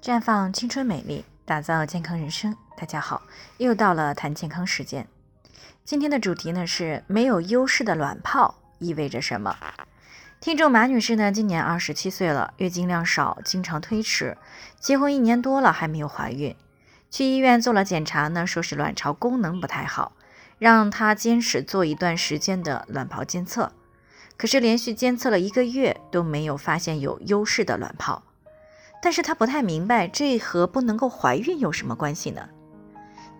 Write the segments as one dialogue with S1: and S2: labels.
S1: 绽放青春美丽，打造健康人生。大家好，又到了谈健康时间。今天的主题呢是没有优势的卵泡意味着什么？听众马女士呢今年二十七岁了，月经量少，经常推迟，结婚一年多了还没有怀孕。去医院做了检查呢，说是卵巢功能不太好，让她坚持做一段时间的卵泡监测。可是连续监测了一个月都没有发现有优势的卵泡，但是她不太明白这和不能够怀孕有什么关系呢？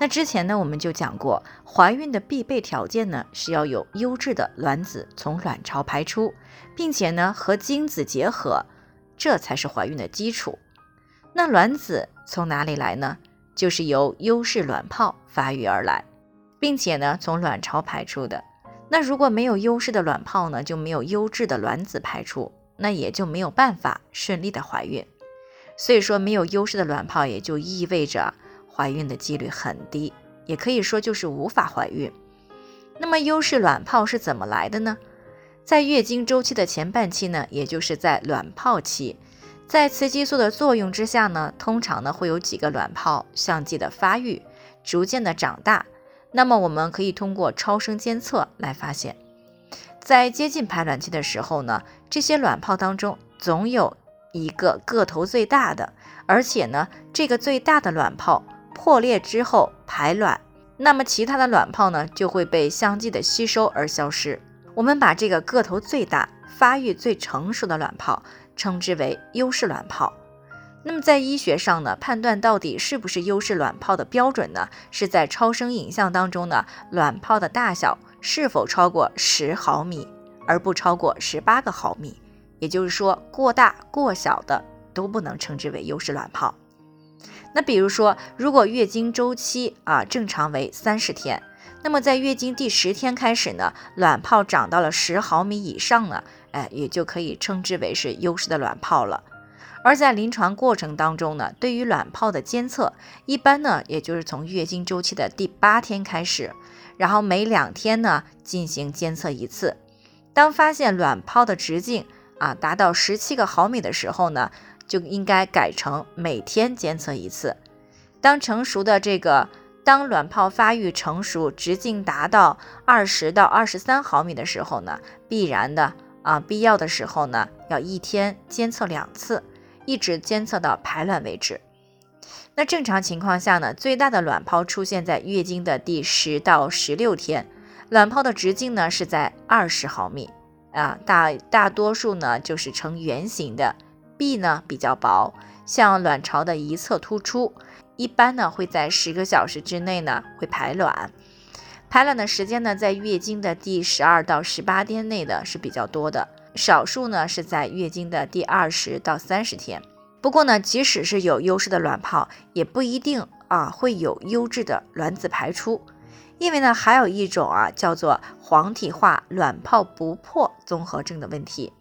S1: 那之前呢，我们就讲过，怀孕的必备条件呢是要有优质的卵子从卵巢排出，并且呢和精子结合，这才是怀孕的基础。那卵子从哪里来呢？就是由优势卵泡发育而来，并且呢从卵巢排出的。那如果没有优势的卵泡呢，就没有优质的卵子排出，那也就没有办法顺利的怀孕。所以说，没有优势的卵泡也就意味着。怀孕的几率很低，也可以说就是无法怀孕。那么优势卵泡是怎么来的呢？在月经周期的前半期呢，也就是在卵泡期，在雌激素的作用之下呢，通常呢会有几个卵泡相继的发育，逐渐的长大。那么我们可以通过超声监测来发现，在接近排卵期的时候呢，这些卵泡当中总有一个个头最大的，而且呢这个最大的卵泡。破裂之后排卵，那么其他的卵泡呢就会被相继的吸收而消失。我们把这个个头最大、发育最成熟的卵泡称之为优势卵泡。那么在医学上呢，判断到底是不是优势卵泡的标准呢，是在超声影像当中呢，卵泡的大小是否超过十毫米，而不超过十八个毫米。也就是说，过大过小的都不能称之为优势卵泡。那比如说，如果月经周期啊正常为三十天，那么在月经第十天开始呢，卵泡长到了十毫米以上呢，哎，也就可以称之为是优势的卵泡了。而在临床过程当中呢，对于卵泡的监测，一般呢，也就是从月经周期的第八天开始，然后每两天呢进行监测一次。当发现卵泡的直径啊达到十七个毫米的时候呢。就应该改成每天监测一次。当成熟的这个，当卵泡发育成熟，直径达到二十到二十三毫米的时候呢，必然的啊，必要的时候呢，要一天监测两次，一直监测到排卵为止。那正常情况下呢，最大的卵泡出现在月经的第十到十六天，卵泡的直径呢是在二十毫米啊，大大多数呢就是呈圆形的。壁呢比较薄，向卵巢的一侧突出，一般呢会在十个小时之内呢会排卵，排卵的时间呢在月经的第十二到十八天内的是比较多的，少数呢是在月经的第二十到三十天。不过呢，即使是有优势的卵泡，也不一定啊会有优质的卵子排出，因为呢还有一种啊叫做黄体化卵泡不破综合症的问题。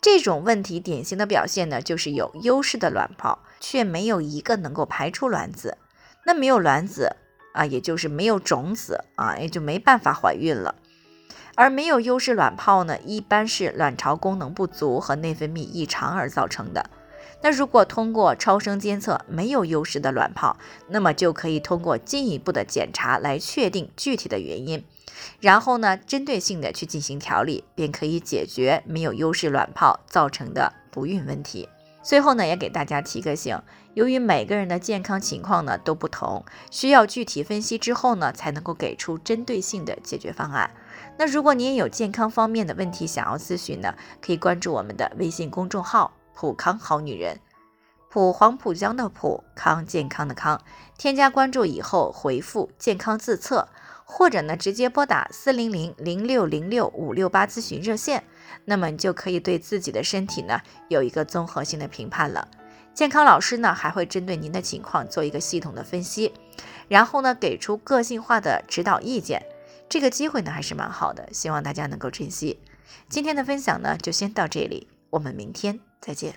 S1: 这种问题典型的表现呢，就是有优势的卵泡，却没有一个能够排出卵子。那没有卵子啊，也就是没有种子啊，也就没办法怀孕了。而没有优势卵泡呢，一般是卵巢功能不足和内分泌异常而造成的。那如果通过超声监测没有优势的卵泡，那么就可以通过进一步的检查来确定具体的原因。然后呢，针对性的去进行调理，便可以解决没有优势卵泡造成的不孕问题。最后呢，也给大家提个醒，由于每个人的健康情况呢都不同，需要具体分析之后呢，才能够给出针对性的解决方案。那如果你也有健康方面的问题想要咨询呢，可以关注我们的微信公众号“普康好女人”，普黄浦江的普康健康的康，添加关注以后回复“健康自测”。或者呢，直接拨打四零零零六零六五六八咨询热线，那么你就可以对自己的身体呢有一个综合性的评判了。健康老师呢还会针对您的情况做一个系统的分析，然后呢给出个性化的指导意见。这个机会呢还是蛮好的，希望大家能够珍惜。今天的分享呢就先到这里，我们明天再见。